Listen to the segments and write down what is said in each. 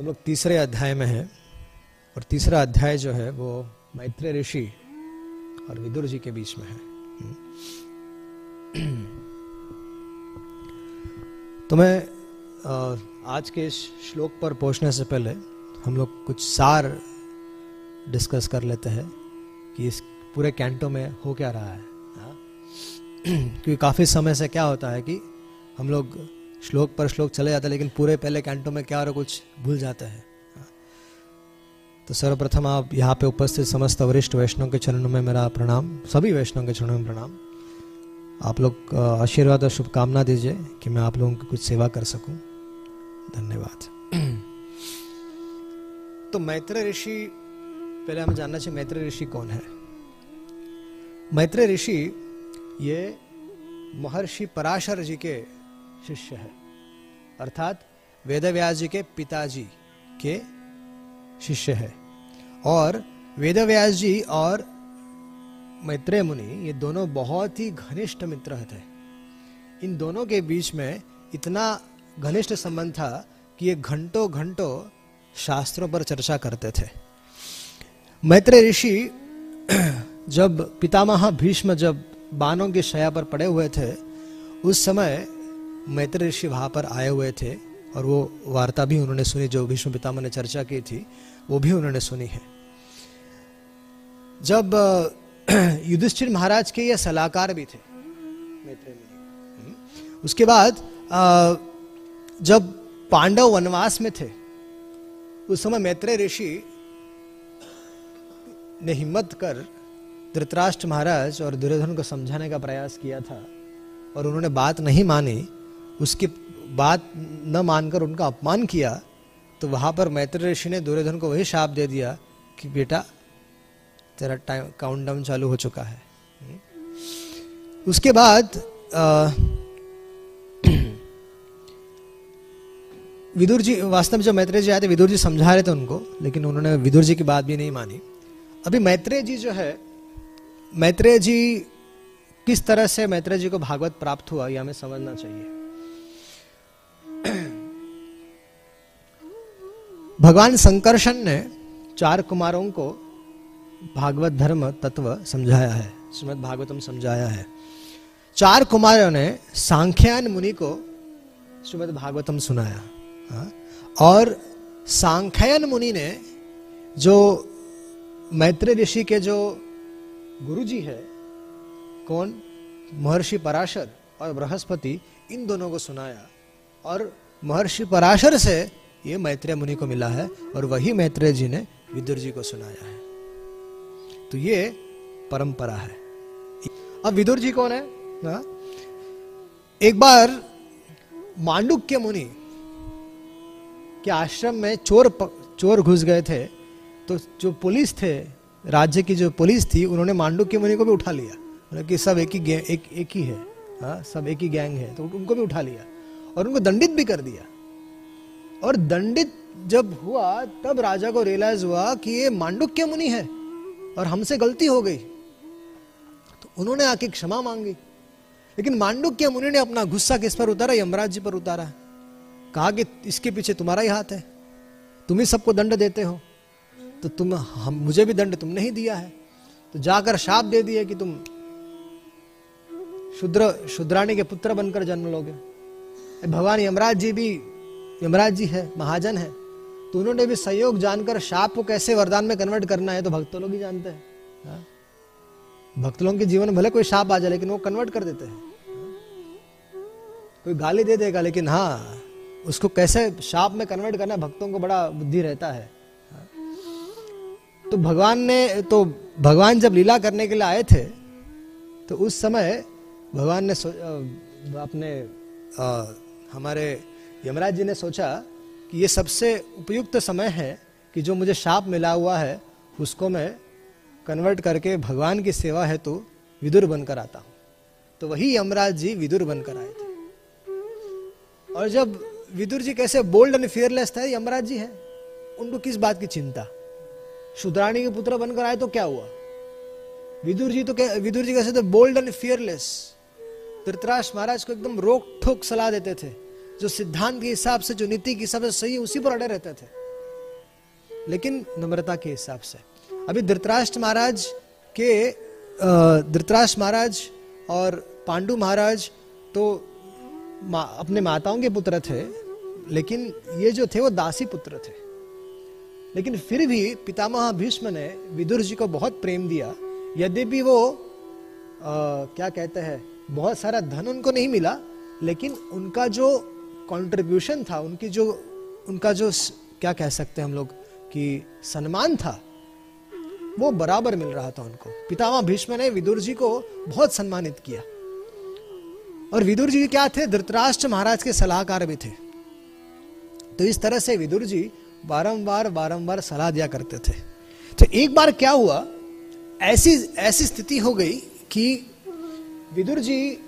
हम लोग तीसरे अध्याय में हैं और तीसरा अध्याय जो है वो मैत्रेय ऋषि और विदुर जी के बीच में है तो मैं आज के इस श्लोक पर पहुँचने से पहले हम लोग कुछ सार डिस्कस कर लेते हैं कि इस पूरे कैंटो में हो क्या रहा है हाँ? क्योंकि काफ़ी समय से क्या होता है कि हम लोग श्लोक पर श्लोक चले जाते हैं, लेकिन पूरे पहले कैंटो में क्या और कुछ भूल जाते हैं? तो सर्वप्रथम आप यहाँ पे उपस्थित समस्त वरिष्ठ वैष्णव के चरणों में मेरा प्रणाम, सभी वैष्णव के चरणों में प्रणाम। आप लोग आशीर्वाद और शुभकामना दीजिए कि मैं आप लोगों की कुछ सेवा कर सकूँ। धन्यवाद। तो मैत्र ऋषि, पहले हमें जानना चाहिए मैत्र ऋषि कौन है? मैत्र ऋषि, ये महर्षि पराशर जी के शिष्य है। अर्थात वेदव्यास जी के पिताजी के शिष्य है। और वेदव्यास जी और मैत्रेय मुनि, ये दोनों बहुत ही घनिष्ठ मित्र थे इन दोनों के बीच में इतना घनिष्ठ संबंध था कि ये घंटों घंटों शास्त्रों पर चर्चा करते थे। मैत्रेय ऋषि जब पितामह भीष्म जब बानों की शया पर पड़े हुए थे, उस समय मैत्र ऋषि वहाँ पर आए हुए थे और वो वार्ता भी उन्होंने सुनी, जो भीष्म पितामह ने चर्चा की थी, वो भी उन्होंने सुनी है जब, युधिष्ठिर महाराज के ये सलाहकार भी थे हम्म। उसके बाद जब पांडव वनवास में थे, उस समय मैत्रेय ऋषि ने हिम्मत कर धृतराष्ट्र महाराज और दुर्योधन को समझाने का प्रयास किया था और उन्होंने बात नहीं मानी उसकी बात न मानकर उनका अपमान किया तो वहाँ पर मैत्र ऋषि ने दुर्योधन को वही शाप दे दिया कि, बेटा, तेरा टाइम काउंटडाउन चालू हो चुका है। उसके बाद विदुर जी, वास्तव में जब मैत्रेय जी आए थे, विदुर जी समझा रहे थे उनको, लेकिन उन्होंने विदुर जी की बात भी नहीं मानी। अभी मैत्रेय जी जो है मैत्रेय जी किस तरह से मैत्रेय जी को भागवत प्राप्त हुआ यह हमें समझना चाहिए। भगवान संकर्षण ने चार कुमारों को भागवत धर्म तत्व समझाया है, श्रीमद भागवतम समझाया है। चार कुमारों ने सांख्यान मुनि को श्रीमद भागवतम सुनाया, हा? और सांख्यान मुनि ने जो मैत्री ऋषि के जो गुरु जी है, कौन? महर्षि पराशर और बृहस्पति, इन दोनों को सुनाया। और महर्षि पराशर से ये मैत्रेय मुनि को मिला है और वही मैत्रेय जी ने विदुर जी को सुनाया है। तो ये परंपरा है। अब विदुर जी कौन है? ना? एक बार मांडुक्य मुनि के आश्रम में चोर चोर घुस गए थे तो जो पुलिस थे, राज्य की जो पुलिस थी, उन्होंने मांडुक्य मुनि को भी उठा लिया। कि सब एक ही एक एक ही है। हा? सब एक ही गैंग है तो उनको भी उठा लिया और उनको दंडित भी कर दिया। और दंडित जब हुआ, तब राजा को रियलाइज़ हुआ कि ये मांडुक्य मुनि है और हमसे गलती हो गई। तो उन्होंने आके क्षमा मांगी। लेकिन मांडुक्य मुनि ने अपना गुस्सा किस पर उतारा? यमराज जी पर उतारा। कहा कि इसके पीछे तुम्हारा ही हाथ है। तुम ही सबको दंड देते हो। तो तुम, हम, मुझे भी दंड तुमने ही दिया है। तो जाकर शाप दे दिए कि तुम शुद्र, शुद्राणी के पुत्र बनकर जन्म लोगे। भगवान, यमराज जी भी यमराज जी है महाजन है। तो उन्होंने भी संयोग जानकर शाप को कैसे वरदान में कन्वर्ट करना है तो भक्त लोग ही जानते हैं। हाँ? भक्त लोगों के जीवन भले कोई शाप आ जाए लेकिन वो कन्वर्ट कर देते हैं। कोई गाली दे देगा लेकिन हाँ उसको कैसे शाप में कन्वर्ट करना भक्तों को बड़ा बुद्धि रहता है। हाँ? तो भगवान ने तो भगवान जब लीला करने के लिए आए थे तो उस समय भगवान ने अपने आ, हमारे यमराज जी ने सोचा कि ये सबसे उपयुक्त समय है कि जो मुझे शाप मिला हुआ है, उसको मैं कन्वर्ट करके भगवान की सेवा है तो विदुर बनकर आता हूँ। तो वही यमराज जी विदुर बनकर आए थे। और जब विदुर जी कैसे बोल्ड एंड फियरलेस थे, यमराज जी है, उनको किस बात की चिंता? शुद्राणी के पुत्र बनकर आए तो क्या हुआ? विदुर जी तो विदुर जी कैसे थे बोल्ड एंड फियरलेस धृतराष्ट्र महाराज को एकदम रोक ठोक सलाह देते थे। जो सिद्धांत के हिसाब से जो नीति के हिसाब से सही है उसी पर अड़े रहते थे। लेकिन नम्रता के हिसाब से। अभी धृतराष्ट्र महाराज के धृतराष्ट्र महाराज और पांडु महाराज तो मा, अपने माताओं के पुत्र थे लेकिन ये जो थे वो दासी पुत्र थे। लेकिन फिर भी पितामह भीष्म ने विदुर जी को बहुत प्रेम दिया। यद्यपि वो आ, क्या कहते हैं बहुत सारा धन उनको नहीं मिला लेकिन उनका जो कंट्रीब्यूशन था, उनकी जो, उनका जो क्या कह सकते हैं हम लोग, कि सम्मान था, वो बराबर मिल रहा था उनको। पितामह भीष्म ने विदुर जी को बहुत सम्मानित किया। और विदुर जी क्या थे? धृतराष्ट्र महाराज के सलाहकार भी थे। तो इस तरह से विदुर जी बारंबार बारंबार सलाह दिया करते थे। तो एक बार क्या हुआ? ऐसी ऐसी स्थिति हो गई कि विदुर जी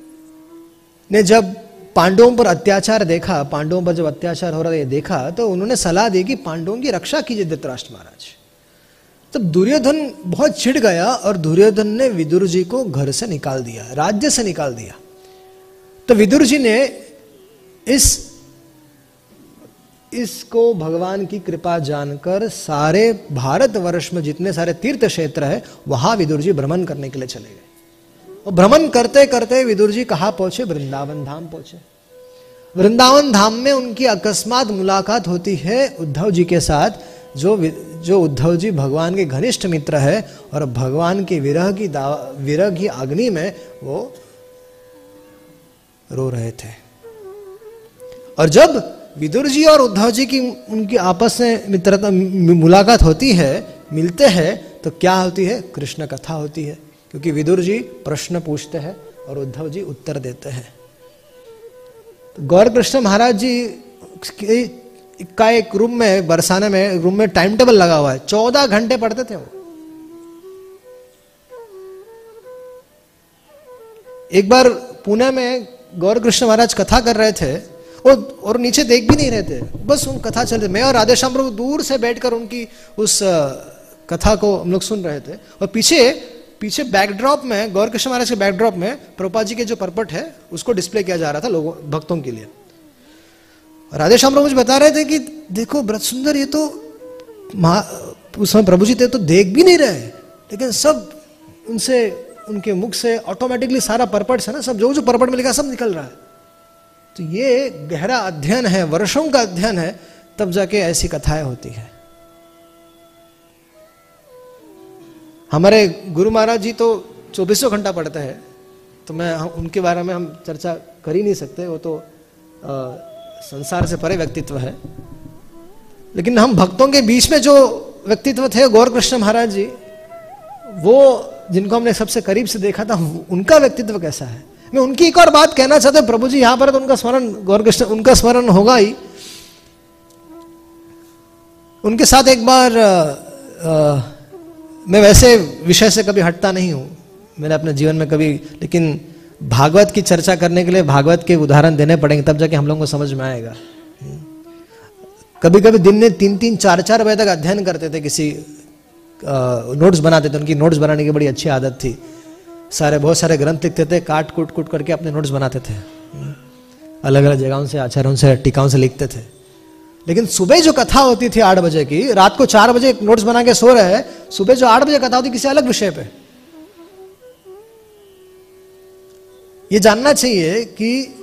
ने जब पांडवों पर अत्याचार देखा, पांडवों पर जब अत्याचार हो रहा है देखा तो उन्होंने सलाह दी कि पांडवों की रक्षा कीजिए धृतराष्ट्र महाराज। तब दुर्योधन बहुत छिड़ गया और दुर्योधन ने विदुर जी को घर से निकाल दिया, राज्य से निकाल दिया। तो विदुर जी ने इस, इसको भगवान की कृपा जानकर सारे भारत वर्ष में जितने सारे तीर्थ क्षेत्र है, वहाँ विदुर जी भ्रमण करने के लिए चले गए। और भ्रमण करते करते विदुर जी कहा पहुँचे? वृंदावन धाम पहुँचे। वृंदावन धाम में उनकी अकस्मात मुलाकात होती है उद्धव जी के साथ, जो जो उद्धव जी भगवान के घनिष्ठ मित्र है और भगवान की विरह की विरह की अग्नि में वो रो रहे थे। और जब विदुर जी और उद्धव जी की उनकी आपस में मित्रता मुलाकात होती है, मिलते हैं तो क्या होती है? कृष्ण कथा होती है। क्योंकि विदुर जी प्रश्न पूछते हैं और उद्धव जी उत्तर देते हैं। तो गौर कृष्ण महाराज जी, का एक रूम में, बरसाने में, रूम में टाइम टेबल लगा हुआ है। चौदह घंटे पढ़ते थे वो। एक बार पुणे में गौर कृष्ण महाराज कथा कर रहे थे और और नीचे देख भी नहीं रहे थे। बस उन कथा चल रही मैं और राधेश्याम प्रभु दूर से बैठकर उनकी उस, कथा को हम लोग सुन रहे थे। और पीछे पीछे बैकड्रॉप में गौर कृष्ण महाराज के बैकड्रॉप में प्रभुपा जी के जो परपट है, उसको डिस्प्ले किया जा रहा था लोगों, भक्तों के लिए। राधेश्याम प्रभु मुझे बता रहे थे कि, देखो, व्रत सुंदर ये तो उस समय प्रभु जी थे तो देख भी नहीं रहे, लेकिन सब उनसे, उनके मुख से ऑटोमेटिकली सारा परपट है ना, सब जो जो परपट में लिखा, सब निकल रहा है। तो ये गहरा अध्ययन है, वर्षों का अध्ययन है, तब जाके ऐसी कथाएँ होती है। हमारे गुरु महाराज जी तो चौबीसों घंटा पढ़ते हैं। तो मैं उनके बारे में हम चर्चा कर ही नहीं सकते। वो तो आ, संसार से परे व्यक्तित्व है। लेकिन हम भक्तों के बीच में जो व्यक्तित्व थे गौर कृष्ण महाराज जी वो जिनको हमने सबसे करीब से देखा था उनका व्यक्तित्व कैसा है? मैं उनकी एक और बात कहना चाहता हूँ। प्रभु जी यहाँ पर तो उनका स्मरण गौर कृष्ण उनका स्मरण होगा ही। उनके साथ एक बार आ, आ, मैं वैसे विषय से कभी हटता नहीं हूँ। मैंने अपने जीवन में कभी, लेकिन भागवत की चर्चा करने के लिए भागवत के उदाहरण देने पड़ेंगे, तब जाके हम लोगों को समझ में आएगा। कभी कभी दिन में तीन तीन चार चार बजे तक अध्ययन करते थे किसी नोट्स बनाते थे, उनकी नोट्स बनाने की बड़ी अच्छी आदत थी। सारे, बहुत सारे ग्रंथ लिखते थे काट कूट कूट करके अपने नोट्स बनाते थे। अलग अलग जगहों से आचार्यों से, टीकाओं से लिखते थे। लेकिन सुबह जो कथा होती थी आठ बजे की, रात को चार बजे नोट्स बना के सो रहे हैं सुबह जो आठ बजे कथा होती, किसी अलग विषय पे। ये जानना चाहिए कि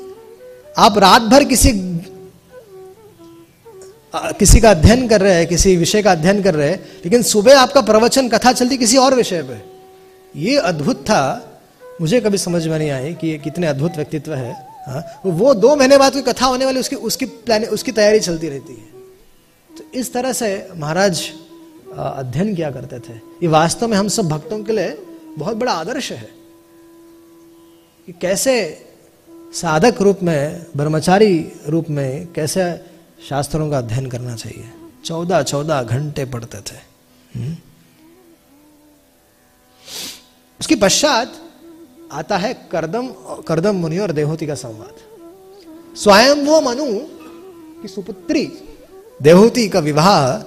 आप रात भर किसी किसी का अध्ययन कर रहे हैं, किसी विषय का अध्ययन कर रहे हैं, लेकिन सुबह आपका प्रवचन, कथा चलती किसी और विषय पे। ये अद्भुत था। मुझे कभी समझ में नहीं आई कि ये कितने अद्भुत व्यक्तित्व है, हा? वो दो महीने बाद कोई कथा होने वाली, उसकी उसकी प्लान, उसकी तैयारी चलती रहती है। तो इस तरह से महाराज अध्ययन किया करते थे। ये वास्तव में हम सब भक्तों के लिए बहुत बड़ा आदर्श है। कि कैसे साधक रूप में, ब्रह्मचारी रूप में कैसे शास्त्रों का अध्ययन करना चाहिए। चौदह चौदह घंटे पढ़ते थे। हुँ? उसके पश्चात आता है करदम करदम मुनि और देहोती का संवाद। स्वयं वो मनु की सुपुत्री, देहोती का विवाह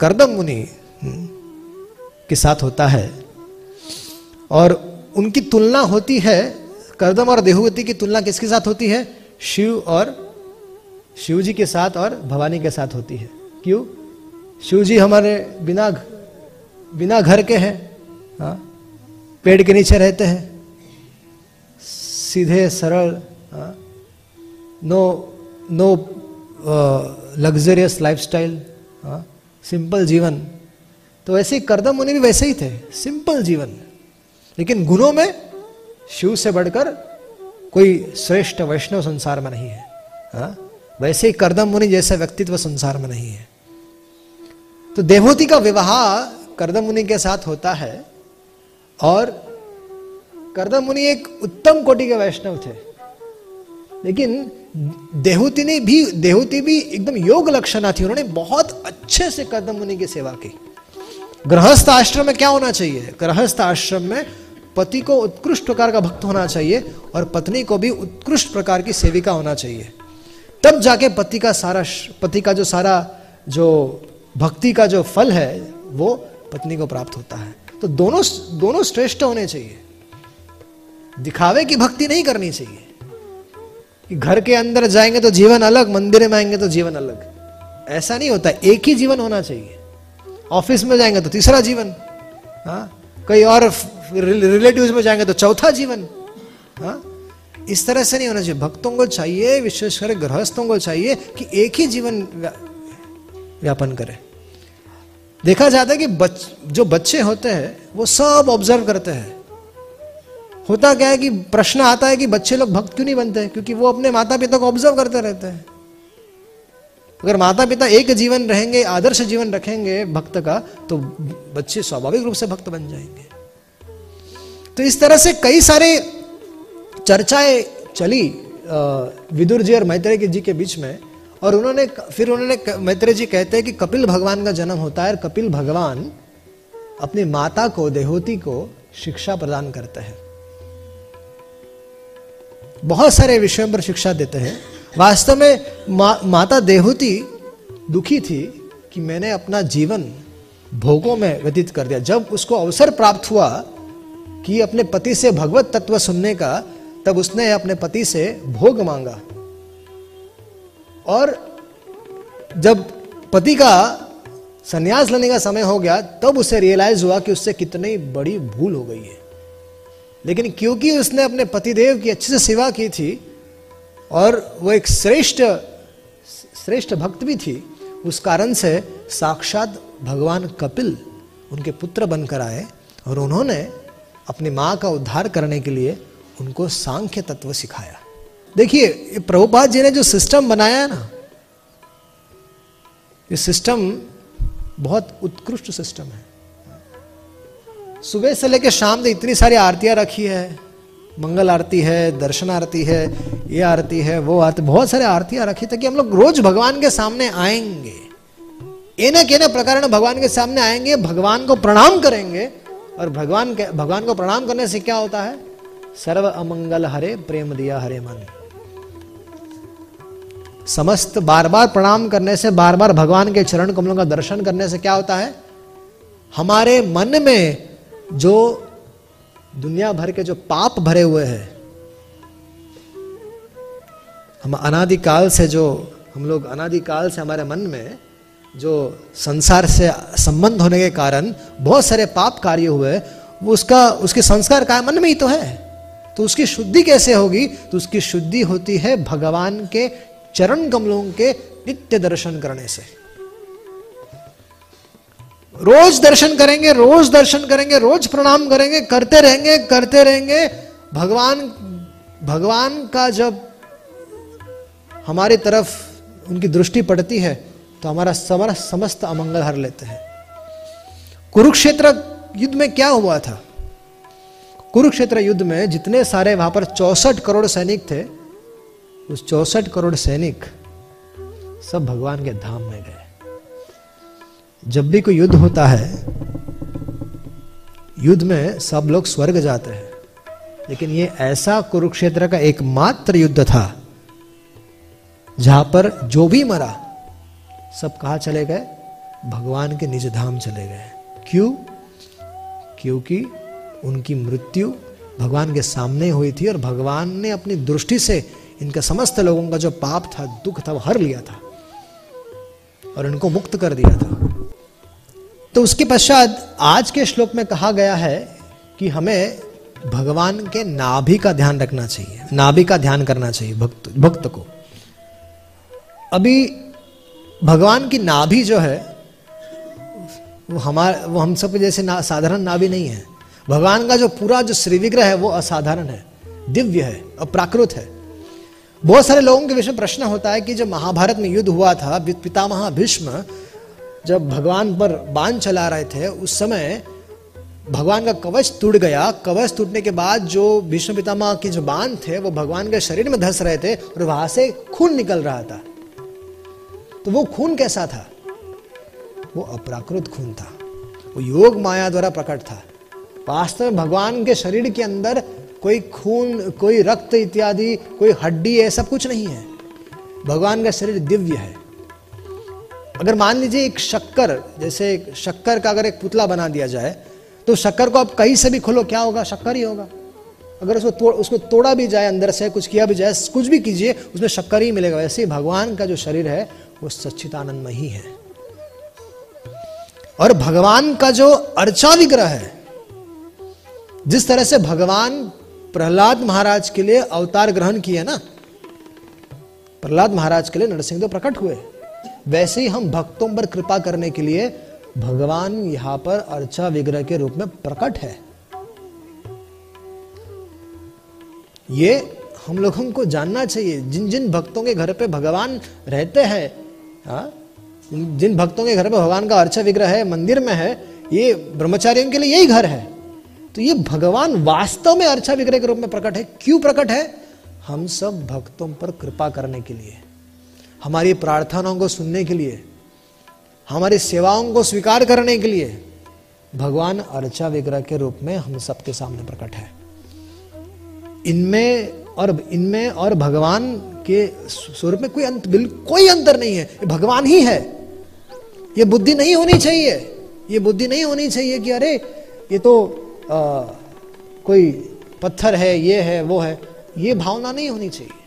करदम मुनि हम्म, के साथ होता है। और उनकी तुलना होती है करदम और देहूवती की तुलना किसके साथ होती है? शिव और शिव जी के साथ और भवानी के साथ होती है। क्यों? शिव जी हमारे बिना बिना घर के हैं हाँ पेड़ के नीचे रहते हैं। सीधे सरल हाँ नो नो लग्जरियस लाइफस्टाइल हाँ सिंपल जीवन। तो वैसे ही करदम मुनि भी वैसे ही थे, सिंपल जीवन। लेकिन गुणों में शिव से बढ़कर कोई श्रेष्ठ वैष्णव संसार में नहीं है, हा? वैसे ही करदम मुनि जैसा व्यक्तित्व संसार में नहीं है। तो देवहूति का विवाह करदम मुनि के साथ होता है, और करदम मुनि एक उत्तम कोटि के वैष्णव थे। लेकिन देहूति ने भी, देहूति भी एकदम योग लक्षणा थी। उन्होंने बहुत अच्छे से कदम मुनि की सेवा की। गृहस्थ आश्रम में क्या होना चाहिए? गृहस्थ आश्रम में पति को उत्कृष्ट प्रकार का भक्त होना चाहिए और पत्नी को भी उत्कृष्ट प्रकार की सेविका होना चाहिए। तब जाके पति का सारा पति का जो सारा, जो भक्ति का जो फल है, वो पत्नी को प्राप्त होता है। तो दोनों दोनों श्रेष्ठ होने चाहिए। दिखावे की भक्ति नहीं करनी चाहिए। घर के अंदर जाएँगे तो जीवन अलग मंदिर में आएँगे तो जीवन अलग। ऐसा नहीं होता एक ही जीवन होना चाहिए। ऑफ़िस में जाएँगे तो तीसरा जीवन हाँ? कई और रिलेटिव्स में जाएँगे तो चौथा जीवन हाँ? इस तरह से नहीं होना चाहिए। भक्तों को चाहिए विशेषकर गृहस्थों को चाहिए कि एक ही जीवन व्यापन करें। देखा जाता है कि बच, जो बच्चे होते हैं वो सब ऑब्ज़र्व करते हैं। होता क्या है कि प्रश्न आता है कि बच्चे लोग भक्त क्यों नहीं बनते? क्योंकि वो अपने माता पिता को ऑब्ज़र्व करते रहते हैं। अगर माता पिता एक जीवन रहेंगे, आदर्श जीवन रखेंगे भक्त का तो बच्चे स्वाभाविक रूप से भक्त बन जाएँगे। तो इस तरह से कई सारे चर्चाएँ चली विदुर जी और मैत्रेय जी के बीच में, और उन्होंने फिर उन्होंने मैत्रेय जी कहते हैं कि कपिल भगवान का जन्म होता है और कपिल भगवान अपनी माता को, देहोती को शिक्षा प्रदान करते हैं। बहुत सारे विषयों पर शिक्षा देते हैं। वास्तव में मा, माता देहूति दुखी थी कि मैंने अपना जीवन भोगों में व्यतीत कर दिया। जब उसको अवसर प्राप्त हुआ कि अपने पति से भगवत तत्व सुनने का तब उसने अपने पति से भोग मांगा। और जब पति का संन्यास लेने का समय हो गया तब उसे रियलाइज़ हुआ कि उससे कितनी बड़ी भूल हो गई है। लेकिन क्योंकि उसने अपने पतिदेव की अच्छे से सेवा की थी, और वो एक श्रेष्ठ श्रेष्ठ भक्त भी थी, उस कारण से साक्षात भगवान कपिल उनके पुत्र बनकर आए, और उन्होंने अपनी माँ का उद्धार करने के लिए उनको सांख्य तत्व सिखाया। देखिए प्रभुपाद जी ने जो सिस्टम बनाया ना, ये सिस्टम बहुत उत्कृष्ट सिस्टम है। सुबह से लेकर शाम तक इतनी सारी आरतियाँ रखी है। मंगल आरती है, दर्शन आरती है, ये आरती है, वो आरती, बहुत सारे आरतियाँ रखी ताकि हम लोग रोज भगवान के सामने आएँगे। एने के प्रकार भगवान के सामने आएँगे, भगवान को प्रणाम करेंगे। और भगवान के, भगवान को प्रणाम करने से क्या होता है? सर्व अमंगल हरे, प्रेम दिया हरे मन। समस्त बार बार प्रणाम करने से बार बार भगवान के चरण कमलों का दर्शन करने से क्या होता है? हमारे मन में जो दुनिया भर के जो पाप भरे हुए हैं, हम अनादिकाल से जो, हम लोग अनादिकाल से हमारे मन में जो संसार से संबंध होने के कारण बहुत सारे पाप कार्य हुए, वो उसका, उसके संस्कार का मन में ही तो है। तो उसकी शुद्धि कैसे होगी? तो उसकी शुद्धि होती है भगवान के चरण कमलों के नित्य दर्शन करने से। रोज दर्शन करेंगे, रोज दर्शन करेंगे, रोज प्रणाम करेंगे, करते रहेंगे करते रहेंगे। भगवान भगवान का जब हमारी तरफ़ उनकी दृष्टि पड़ती है तो हमारा समर, समस्त अमंगल हर लेते हैं। कुरुक्षेत्र युद्ध में क्या हुआ था? कुरुक्षेत्र युद्ध में जितने सारे वहाँ पर चौसठ करोड़ सैनिक थे, उस चौसठ करोड़ सैनिक सब भगवान के धाम में गए। जब भी कोई युद्ध होता है, युद्ध में सब लोग स्वर्ग जाते हैं। लेकिन ये ऐसा कुरुक्षेत्र का एकमात्र युद्ध था, जहाँ पर जो भी मरा, सब कहा चले गए? भगवान के निज धाम चले गए। क्यों? क्योंकि उनकी मृत्यु भगवान के सामने हुई थी और भगवान ने अपनी दृष्टि से इनका समस्त लोगों का जो पाप था, दुख था, वो हर लिया था और इनको मुक्त कर दिया था। तो उसके पश्चात आज के श्लोक में कहा गया है कि हमें भगवान के नाभि का ध्यान रखना चाहिए नाभि का ध्यान करना चाहिए भक्त भक्त को। अभी भगवान की नाभि जो है वो हमारे वो हम सब जैसे ना, साधारण नाभि नहीं है। भगवान का जो पूरा जो श्री विग्रह है वो असाधारण है दिव्य है अप्राकृत है। बहुत सारे लोगों के विषय प्रश्न होता है कि जब महाभारत में युद्ध हुआ था पितामह भीष्म जब भगवान पर बाण चला रहे थे, उस समय भगवान का कवच टूट गया। कवच टूटने के बाद जो भीष्म पितामह के जो बाण थे, वो भगवान के शरीर में धस रहे थे और वहाँ से खून निकल रहा था। तो वो खून कैसा था? वो अपराकृत खून था। वो योग माया द्वारा प्रकट था। वास्तव में भगवान के शरीर के अंदर कोई खून, कोई रक्त इत्यादि, कोई हड्डी है सब कुछ नहीं है। भगवान का शरीर दिव्य है। अगर मान लीजिए एक शक्कर, जैसे शक्कर का अगर एक पुतला बना दिया जाए तो शक्कर को आप कहीं से भी खोलो, क्या होगा? शक्कर ही होगा। अगर उसको तोड़ उसको तोड़ा भी जाए, अंदर से कुछ किया भी जाए, कुछ भी कीजिए, उसमें शक्कर ही मिलेगा। वैसे ही भगवान का जो शरीर है, वो सच्चिदानंद ही। है और भगवान का जो अर्चा विग्रह है, जिस तरह से भगवान प्रहलाद महाराज के लिए अवतार ग्रहण किए ना, प्रहलाद महाराज के लिए नरसिंह प्रकट हुए। वैसे ही हम भक्तों पर कृपा करने के लिए भगवान यहाँ पर अर्चा विग्रह के रूप में प्रकट है। ये हम लोगों को जानना चाहिए, जिन जिन भक्तों के घर पे भगवान रहते हैं हाँ? जिन भक्तों के घर पे भगवान का अर्चा विग्रह है, मंदिर में है, ये ब्रह्मचारियों के लिए यही घर है। तो ये भगवान वास्तव में अर्चा विग्रह के रूप में प्रकट है। क्यों प्रकट है? हम सब भक्तों पर कृपा करने के लिए। हमारी प्रार्थनाओं को सुनने के लिए हमारी सेवाओं को स्वीकार करने के लिए भगवान अर्चा विग्रह के रूप में हम सबके सामने प्रकट है। इनमें और इनमें और भगवान के स्वरूप में कोई अंत कोई अंतर नहीं है। ये भगवान ही है। ये बुद्धि नहीं होनी चाहिए। ये बुद्धि नहीं होनी चाहिए कि अरे ये तो आ, कोई पत्थर है ये है वो है। ये भावना नहीं होनी चाहिए।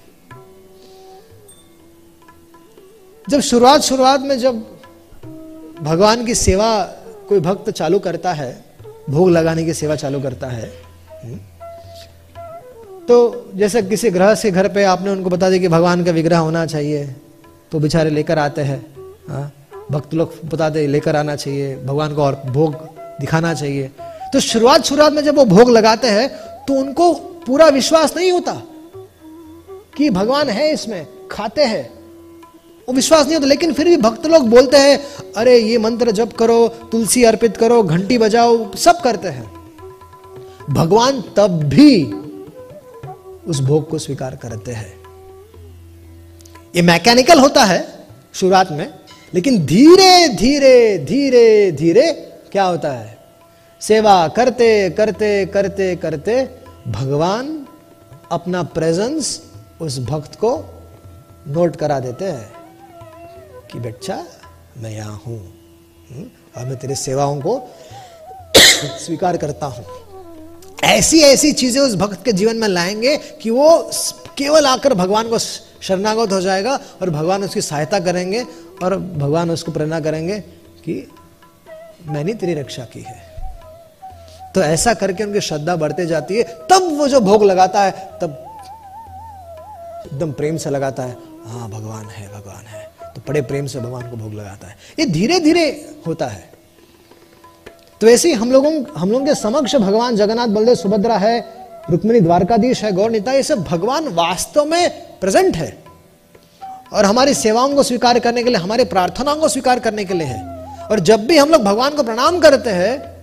जब शुरुआत शुरुआत में जब भगवान की सेवा कोई भक्त चालू करता है भोग लगाने की सेवा चालू करता है हम्म, तो जैसे किसी ग्रह से घर पे आपने उनको बता दिया कि भगवान का विग्रह होना चाहिए तो बेचारे लेकर आते हैं हाँ, भक्त लोग बताते लेकर आना चाहिए भगवान को और भोग दिखाना चाहिए। तो शुरुआत शुरुआत में जब वो भोग लगाते हैं तो उनको पूरा विश्वास नहीं होता कि भगवान है इसमें खाते हैं। वो विश्वास नहीं होता, लेकिन फिर भी भक्त लोग बोलते हैं, अरे, ये मंत्र जप करो, तुलसी अर्पित करो, घंटी बजाओ, सब करते हैं। भगवान तब भी उस भोग को स्वीकार करते हैं। ये मैकेनिकल होता है शुरुआत में, लेकिन धीरे धीरे धीरे धीरे क्या होता है? सेवा करते करते करते करते भगवान अपना प्रेजेंस उस भक्त को नोट करा देते हैं। कि बच्चा मैं यहाँ हूँ और मैं तेरी सेवाओं को स्वीकार करता हूँ। ऐसी ऐसी चीज़ें उस भक्त के जीवन में लाएँगे कि वो केवल आकर भगवान को शरणागत हो जाएगा और भगवान उसकी सहायता करेंगे और भगवान उसको प्रेरणा करेंगे कि मैंने तेरी रक्षा की है। तो ऐसा करके उनकी श्रद्धा बढ़ते जाती है। तब वो जो भोग लगाता है, तब एकदम प्रेम से लगाता है हाँ भगवान है भगवान है। तो बड़े प्रेम से भगवान को भोग लगाता है। ये धीरे धीरे होता है। तो ऐसे ही हम लोगों हम लोगों के समक्ष भगवान जगन्नाथ, बलदेव, सुभद्रा है, रुक्मिणी, द्वारकाधीश है गौर नेता ये सब भगवान वास्तव में प्रेजेंट है। और हमारी सेवाओं को स्वीकार करने के लिए, हमारे प्रार्थनाओं को स्वीकार करने के लिए है। और जब भी हम लोग भगवान को प्रणाम करते हैं,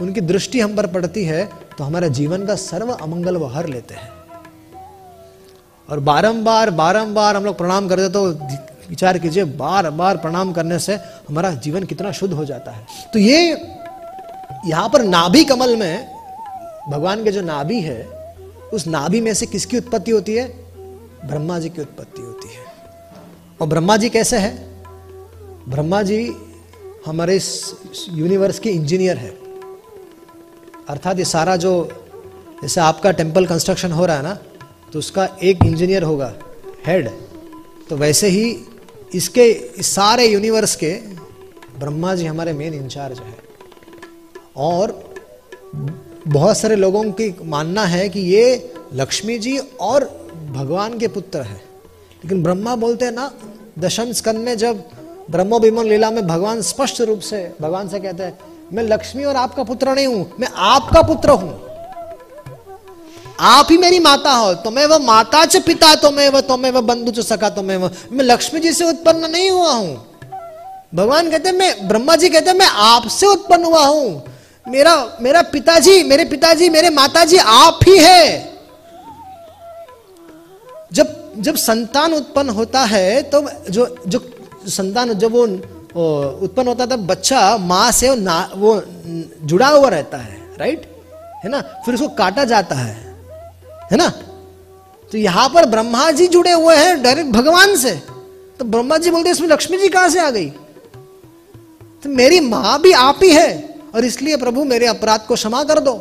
उनकी दृष्टि हम पर पड़ती है तो हमारे जीवन का सर्व अमंगल वो हर लेते हैं। और बारंबार बारंबार हम लोग प्रणाम करते तो विचार कीजिए बार बार प्रणाम करने से हमारा जीवन कितना शुद्ध हो जाता है। तो ये यहाँ पर नाभि कमल में, भगवान के जो नाभि है, उस नाभि में से किसकी उत्पत्ति होती है? ब्रह्मा जी की उत्पत्ति होती है। और ब्रह्मा जी कैसे है? ब्रह्मा जी हमारे इस यूनिवर्स के इंजीनियर है। अर्थात ये सारा जो, जैसे आपका टेंपल कंस्ट्रक्शन हो रहा है ना तो उसका एक इंजीनियर होगा हेड तो वैसे ही इसके इस सारे यूनिवर्स के ब्रह्मा जी हमारे मेन इंचार्ज है। और बहुत सारे लोगों की मानना है कि ये लक्ष्मी जी और भगवान के पुत्र है। लेकिन ब्रह्मा बोलते हैं ना, दशम स्कंद में जब ब्रह्मो विमन लीला में भगवान स्पष्ट रूप से, भगवान से कहते हैं, मैं लक्ष्मी और आपका पुत्र नहीं हूँ, मैं आपका पुत्र हूँ। आप ही मेरी माता हो तुम्हें वह माता च पिता तुम्हें वह तुम्हें वह बंधु च सका तुम्हें वह, मैं लक्ष्मी जी से उत्पन्न नहीं हुआ हूँ। भगवान कहते मैं, ब्रह्मा जी कहते मैं आपसे उत्पन्न हुआ हूँ। मेरा मेरा पिताजी, मेरे पिताजी, मेरे माताजी आप ही है। जब जब संतान उत्पन्न होता है तो जो जो संतान, जब वो उत्पन्न होता था बच्चा माँ से ना, वो जुड़ा हुआ रहता है राइट है ना? फिर उसको काटा जाता है। है ना? तो यहाँ पर ब्रह्मा जी जुड़े हुए हैं डायरेक्ट भगवान से। तो ब्रह्मा जी बोलते इसमें लक्ष्मी जी कहाँ से आ गई? तो मेरी माँ भी आप ही है, और इसलिए प्रभु मेरे अपराध को क्षमा कर दो।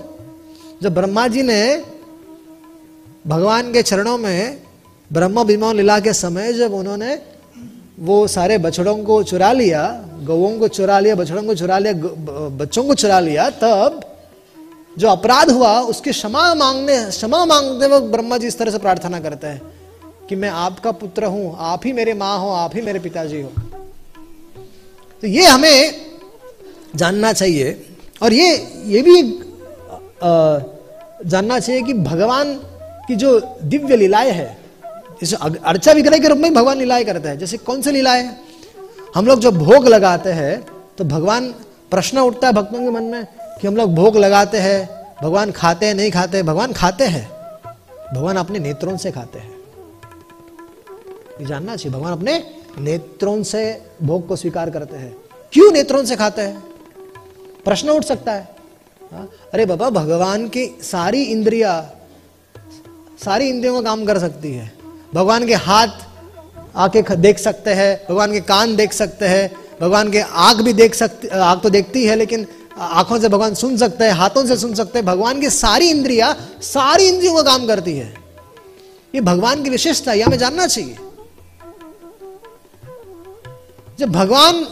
जब ब्रह्मा जी ने भगवान के चरणों में ब्रह्म विमान लीला के समय जब उन्होंने वो सारे बछड़ों को चुरा लिया गौों को चुरा लिया, बछड़ों को चुरा लिया बच्चों को चुरा लिया, तब जो अपराध हुआ उसकी क्षमा मांगने क्षमा मांगते वक्त ब्रह्मा जी इस तरह से प्रार्थना करते हैं कि मैं आपका पुत्र हूँ आप ही मेरे माँ हो आप ही मेरे पिताजी हो। तो ये हमें जानना चाहिए और ये ये भी आ, जानना चाहिए कि भगवान की जो दिव्य लीलाएँ है जैसे अर्चा विग्रह के रूप में भगवान लीलाएँ करते हैं। जैसे कौन से लीलाएँ? हम लोग जब भोग लगाते हैं तो भगवान प्रश्न उठता है भक्तों के मन में कि हम लोग भोग लगाते हैं, भगवान खाते हैं, नहीं खाते भगवान खाते हैं। भगवान अपने नेत्रों से खाते हैं। ये जानना चाहिए, भगवान अपने नेत्रों से भोग को स्वीकार करते हैं। क्यों नेत्रों से खाते हैं? प्रश्न उठ सकता है। हा? अरे बाबा, भगवान की सारी इंद्रिया, सारी इंद्रियों का काम कर सकती है। भगवान के हाथ आके देख सकते हैं, भगवान के कान देख सकते हैं, भगवान के आग भी देख सकते, आग तो देखती है, लेकिन आँखों से भगवान सुन सकते हैं, हाथों से सुन सकते हैं, भगवान की सारी इंद्रिया, सारी इंद्रियों का काम करती है। ये भगवान की विशेषता यह हमें जानना चाहिए। जब भगवान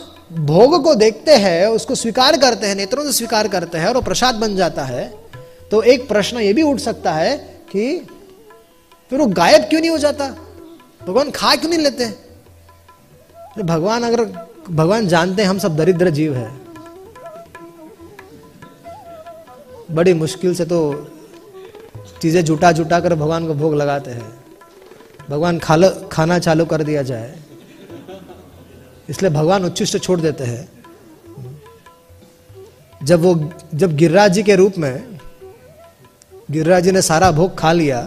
भोग को देखते हैं, उसको स्वीकार करते हैं, नेत्रों से स्वीकार करते हैं और वो प्रसाद बन जाता है तो एक प्रश्न ये भी उठ सकता है कि फिर वो गायब क्यों नहीं हो जाता? भगवान खा क्यों नहीं लेते? भगवान, अगर भगवान जानते हैं हम सब दरिद्र जीव है बड़ी मुश्किल से तो चीज़ें जुटा जुटा कर भगवान को भोग लगाते हैं। भगवान खालो, खाना चालू कर दिया जाए। इसलिए भगवान उच्चिष्ट छोड़ देते हैं। जब वो, जब गिरिराज जी के रूप में गिरिराज जी ने सारा भोग खा लिया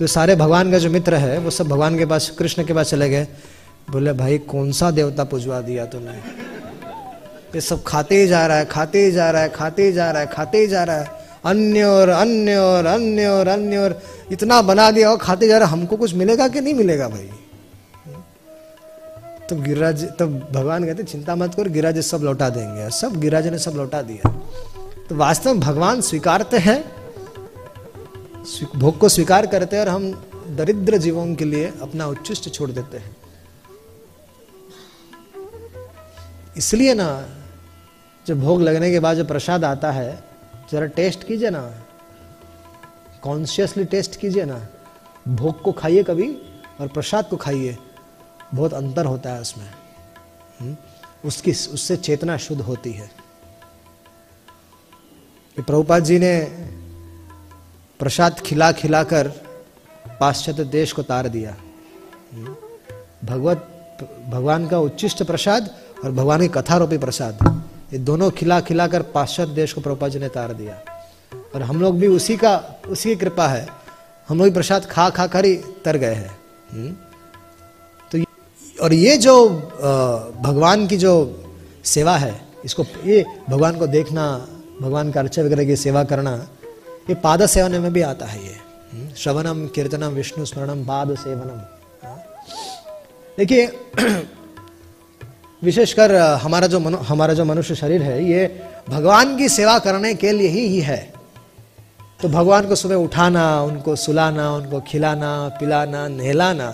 तो सारे भगवान का जो मित्र है, वो सब भगवान के पास, कृष्ण के पास चले गए। बोले, भाई, कौन सा देवता पुजवा दिया तूने? ये सब खाते ही जा रहा है, खाते ही जा रहा है, खाते ही जा रहा है, खाते ही जा रहा है। अन्य और अन्य और अन्य और अन्य और। इतना बना दिया और खाते जा रहा हमको कुछ मिलेगा कि नहीं मिलेगा भाई? तो गिरिराज तो भगवान कहते, चिंता मत कर, गिरिराज सब लौटा देंगे। सब गिरिराज ने सब लौटा दिया। तो वास्तव में भगवान स्वीकारते हैं भोग को स्वीकार करते हैं और हम दरिद्र जीवों के लिए अपना उच्चिष्ट छोड़ देते हैं। इसलिए ना जब भोग लगने के बाद जो प्रसाद आता है, जरा टेस्ट कीजिए ना। कॉन्शियसली टेस्ट कीजिए ना। भोग को खाइए कभी और प्रसाद को खाइए। बहुत अंतर होता है उसमें। हम्म? उसकी, उससे चेतना शुद्ध होती है। प्रभुपाद जी ने प्रसाद खिला, खिलाकर पाश्चात्य देश को तार दिया। भगवत, भगवान का उच्चिष्ट प्रसाद और भगवान की कथारूपी प्रसाद। ये दोनों खिला खिलाकर पाश्चात्य देश को प्रभुपा जी ने तार दिया। और हम लोग भी उसी का उसी की कृपा है। हम लोग प्रसाद खा खा कर ही तर गए हैं। हम्म? तो और ये जो भगवान की जो सेवा है इसको ये भगवान को देखना भगवान का अर्चा वगैरह की सेवा करना ये पाद सेवन में भी आता है ये। हम्म, श्रवणम कीर्तनम विष्णु स्मरणम पाद सेवनम। हाँ। देखिए विशेषकर हमारा जो मनु, हमारा जो मनुष्य शरीर है ये भगवान की सेवा करने के लिए ही, ही है। तो भगवान को सुबह उठाना उनको सुलाना उनको खिलाना पिलाना नहलाना।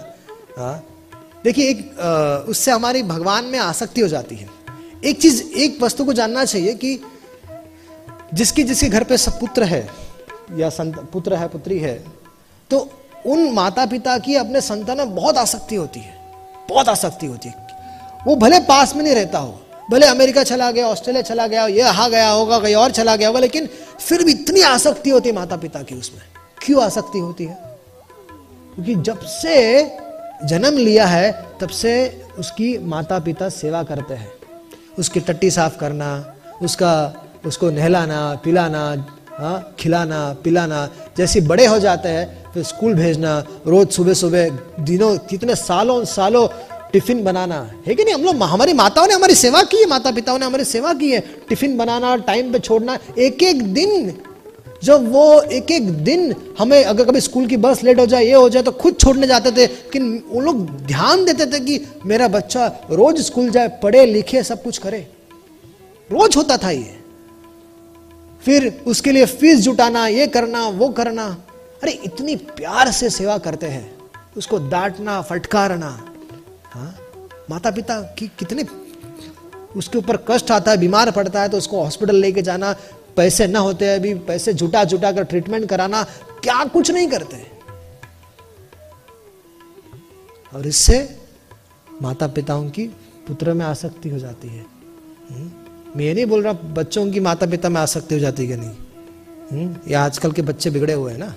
देखिए एक आ, उससे हमारी भगवान में आसक्ति हो जाती है। एक चीज़ एक वस्तु को जानना चाहिए कि जिसकी जिसके घर पे सब पुत्र है या संत पुत्र है पुत्री है तो उन माता पिता की अपने संतान में बहुत आसक्ति होती है। बहुत आसक्ति होती है। वो भले पास में नहीं रहता हो, भले अमेरिका चला गया, ऑस्ट्रेलिया चला गया, ये यहाँ गया होगा, कहीं और चला गया होगा, लेकिन फिर भी इतनी आसक्ति होती है माता पिता की उसमें। क्यों आसक्ति होती है? क्योंकि जब से जन्म लिया है, तब से उसकी माता पिता सेवा करते हैं। उसकी टट्टी साफ़ करना, उसका, उसको नहलाना, पिलाना हाँ खिलाना, पिलाना, जैसे बड़े हो जाते हैं, फिर स्कूल भेजना, रोज सुबह सुबह दिनों, कितने सालों सालों टिफ़िन बनाना। है कि नहीं? हम लोग, हमारी माताओं ने हमारी सेवा की है माता पिताओं ने हमारी सेवा की है। टिफ़िन बनाना टाइम पे छोड़ना एक एक दिन, जब वो एक एक दिन हमें, अगर कभी स्कूल की बस लेट हो जाए, ये हो जाए तो खुद छोड़ने जाते थे। कि वो लोग ध्यान देते थे कि मेरा बच्चा रोज स्कूल जाए, पढ़े, लिखे, सब कुछ करे। रोज होता था ये। फिर उसके लिए फ़ीस जुटाना, ये करना, वो करना। अरे, इतनी प्यार से सेवा करते हैं। उसको डांटना, फटकारना। हाँ? माता पिता की कितने उसके ऊपर कष्ट आता है, बीमार पड़ता है तो उसको हॉस्पिटल लेके जाना, पैसे ना होते हैं अभी, पैसे जुटा जुटा कर ट्रीटमेंट कराना, क्या कुछ नहीं करते। और इससे माता पिताओं की पुत्र में आसक्ति हो जाती है? हम्म? मैं ये नहीं बोल रहा, बच्चों की माता पिता में आसक्ति हो जाती है कि नहीं। हम्म? या आजकल के बच्चे बिगड़े हुए हैं ना।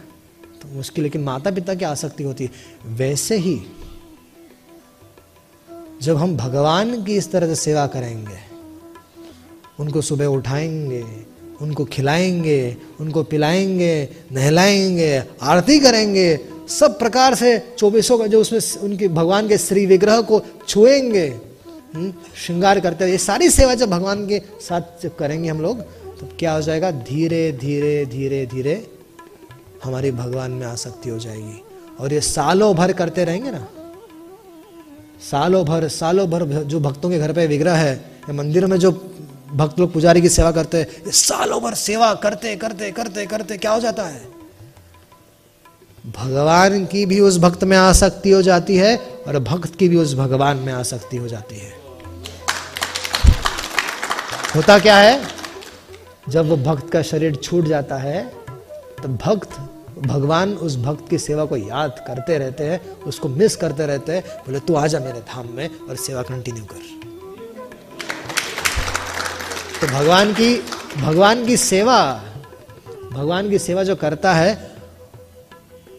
तो मुश्किल लेकिन माता पिता की आसक्ति होती है। वैसे ही जब हम भगवान की इस तरह से सेवा करेंगे उनको सुबह उठाएँगे उनको खिलाएँगे उनको पिलाएँगे नहलाएँगे आरती करेंगे सब प्रकार से चौबीसों का जो उसमें उनके भगवान के श्री विग्रह को छुएँगे हम्म, श्रृंगार करते हैं ये सारी सेवा जब भगवान के साथ जब करेंगे हम लोग तो क्या हो जाएगा? धीरे धीरे धीरे धीरे हमारी भगवान में आसक्ति हो जाएगी। और ये सालों भर करते रहेंगे ना सालों भर सालों भर जो भक्तों के घर पे विग्रह है, या मंदिर में जो भक्त लोग पुजारी की सेवा करते हैं सालों भर सेवा करते करते करते करते क्या हो जाता है? भगवान की भी उस भक्त में आसक्ति हो जाती है और भक्त की भी उस भगवान में आसक्ति हो जाती है। होता क्या है? जब वो भक्त का शरीर छूट जाता है तो भक्त भगवान उस भक्त की सेवा को याद करते रहते हैं, उसको मिस करते रहते हैं, बोले, तू आजा मेरे धाम में और सेवा कंटिन्यू कर तो भगवान की भगवान की सेवा, भगवान की सेवा जो करता है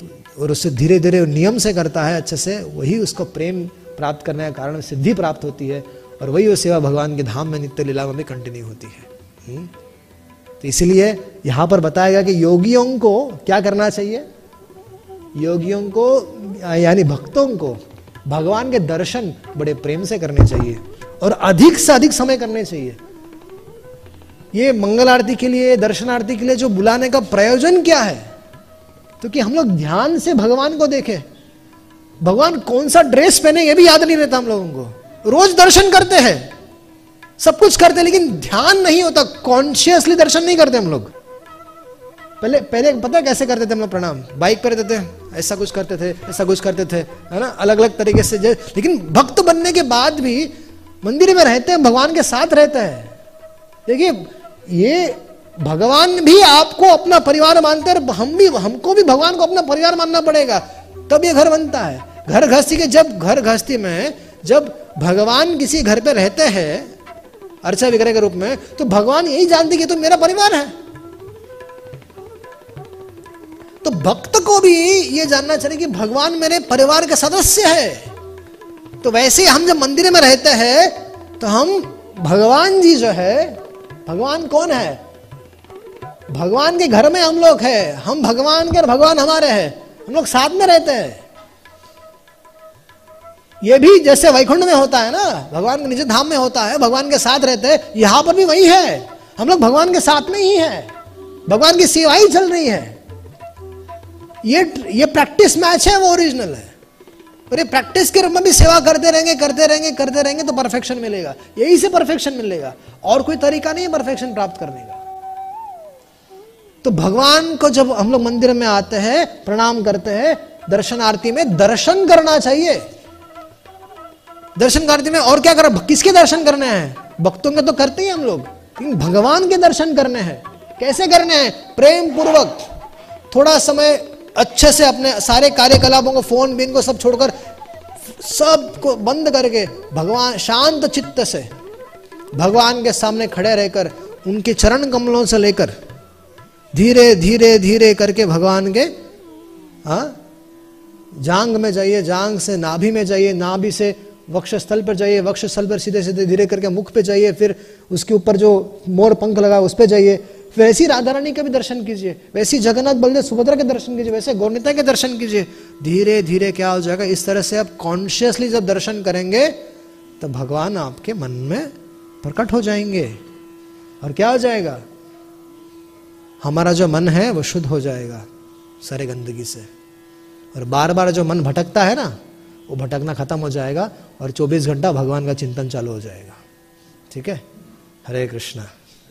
तो और उससे धीरे धीरे नियम से करता है अच्छे से, वही उसको प्रेम प्राप्त करने का कारण सिद्धि प्राप्त होती है और वही वो सेवा भगवान के धाम में नित्य लीला में भी कंटिन्यू होती है हम्म? तो इसलिए यहाँ पर बताया गया कि योगियों को क्या करना चाहिए? योगियों को, यानी भक्तों को भगवान के दर्शन बड़े प्रेम से करने चाहिए और अधिक से अधिक समय करने चाहिए। ये मंगल आरती के लिए दर्शन आरती के लिए जो बुलाने का प्रयोजन क्या है? तो कि हम लोग ध्यान से भगवान को देखें। भगवान कौन सा ड्रेस पहने ये भी याद नहीं रहता हम लोगों को। रोज दर्शन करते हैं। सब कुछ करते लेकिन ध्यान नहीं होता कॉन्शियसली दर्शन नहीं करते हम लोग। पहले पहले पता कैसे करते थे हम लोग प्रणाम? बाइक पर रहते थे, ऐसा कुछ करते थे, ऐसा कुछ करते थे, है ना? अलग अलग तरीके से लेकिन भक्त बनने के बाद भी मंदिर में रहते हैं, भगवान के साथ रहते हैं। देखिए, ये भगवान भी आपको अपना परिवार मानते हैं हम भी, हमको भी भगवान को अपना परिवार मानना पड़ेगा। तब ये घर बनता है। घर गृहस्थी के, जब घर गृहस्थी में, जब भगवान किसी घर पे रहते हैं अर्चा विग्रह के रूप में तो भगवान यही जानते कि तो मेरा परिवार है। तो भक्त को भी ये जानना चाहिए कि भगवान मेरे परिवार के सदस्य है। तो वैसे हम जब मंदिर में रहते हैं तो हम भगवान जी जो है, भगवान कौन है? भगवान के घर में हम लोग हैं। हम भगवान के और भगवान हमारे हैं। हम लोग साथ में रहते हैं। ये भी जैसे वैकुंठ में होता है ना, भगवान के निज धाम में होता है, भगवान के साथ रहते हैं, यहाँ पर भी वही है। हम लोग भगवान के साथ में ही है भगवान की सेवा ही चल रही है। ये ये प्रैक्टिस मैच है, वो ओरिजिनल है। और ये प्रैक्टिस के रूप में भी सेवा करते रहेंगे करते रहेंगे करते रहेंगे तो परफेक्शन मिलेगा। यही से परफेक्शन मिलेगा। और कोई तरीका नहीं है परफेक्शन प्राप्त करने का। तो भगवान को जब हम लोग मंदिर में आते हैं, प्रणाम करते हैं दर्शन आरती में दर्शन करना चाहिए। दर्शन आरती में और क्या कर? किसके दर्शन करने हैं? भक्तों के तो करते ही हम लोग। लेकिन भगवान के दर्शन करने हैं। कैसे करने हैं? प्रेम पूर्वक थोड़ा समय अच्छे से अपने सारे कार्यकलापों को, फ़ोन बिन को सब छोड़कर, सबको बंद करके, भगवान शांत चित्त से, भगवान के सामने खड़े रहकर, उनके चरण कमलों से लेकर, धीरे धीरे धीरे करके भगवान के, हा? जांग में जाइए, जांग से नाभि में जाइए, नाभि से वक्ष स्थल पर जाइए वक्ष स्थल पर सीधे सीधे धीरे करके मुख पे जाइए, फिर उसके ऊपर जो मोर पंख लगा उस पर जाइए। वैसी राधा रानी का भी दर्शन कीजिए, वैसी जगन्नाथ बलदेव सुभद्रा के दर्शन कीजिए, वैसे गौरनीता के दर्शन कीजिए। धीरे धीरे क्या हो जाएगा, इस तरह से आप कॉन्शियसली जब दर्शन करेंगे तो भगवान आपके मन में प्रकट हो जाएँगे। और क्या हो जाएगा? हमारा जो मन है, वो शुद्ध हो जाएगा, सारे गंदगी से। और बार बार जो मन भटकता है ना वो भटकना खत्म हो जाएगा और 24 घंटा भगवान का चिंतन चालू हो जाएगा। ठीक है? हरे कृष्णा।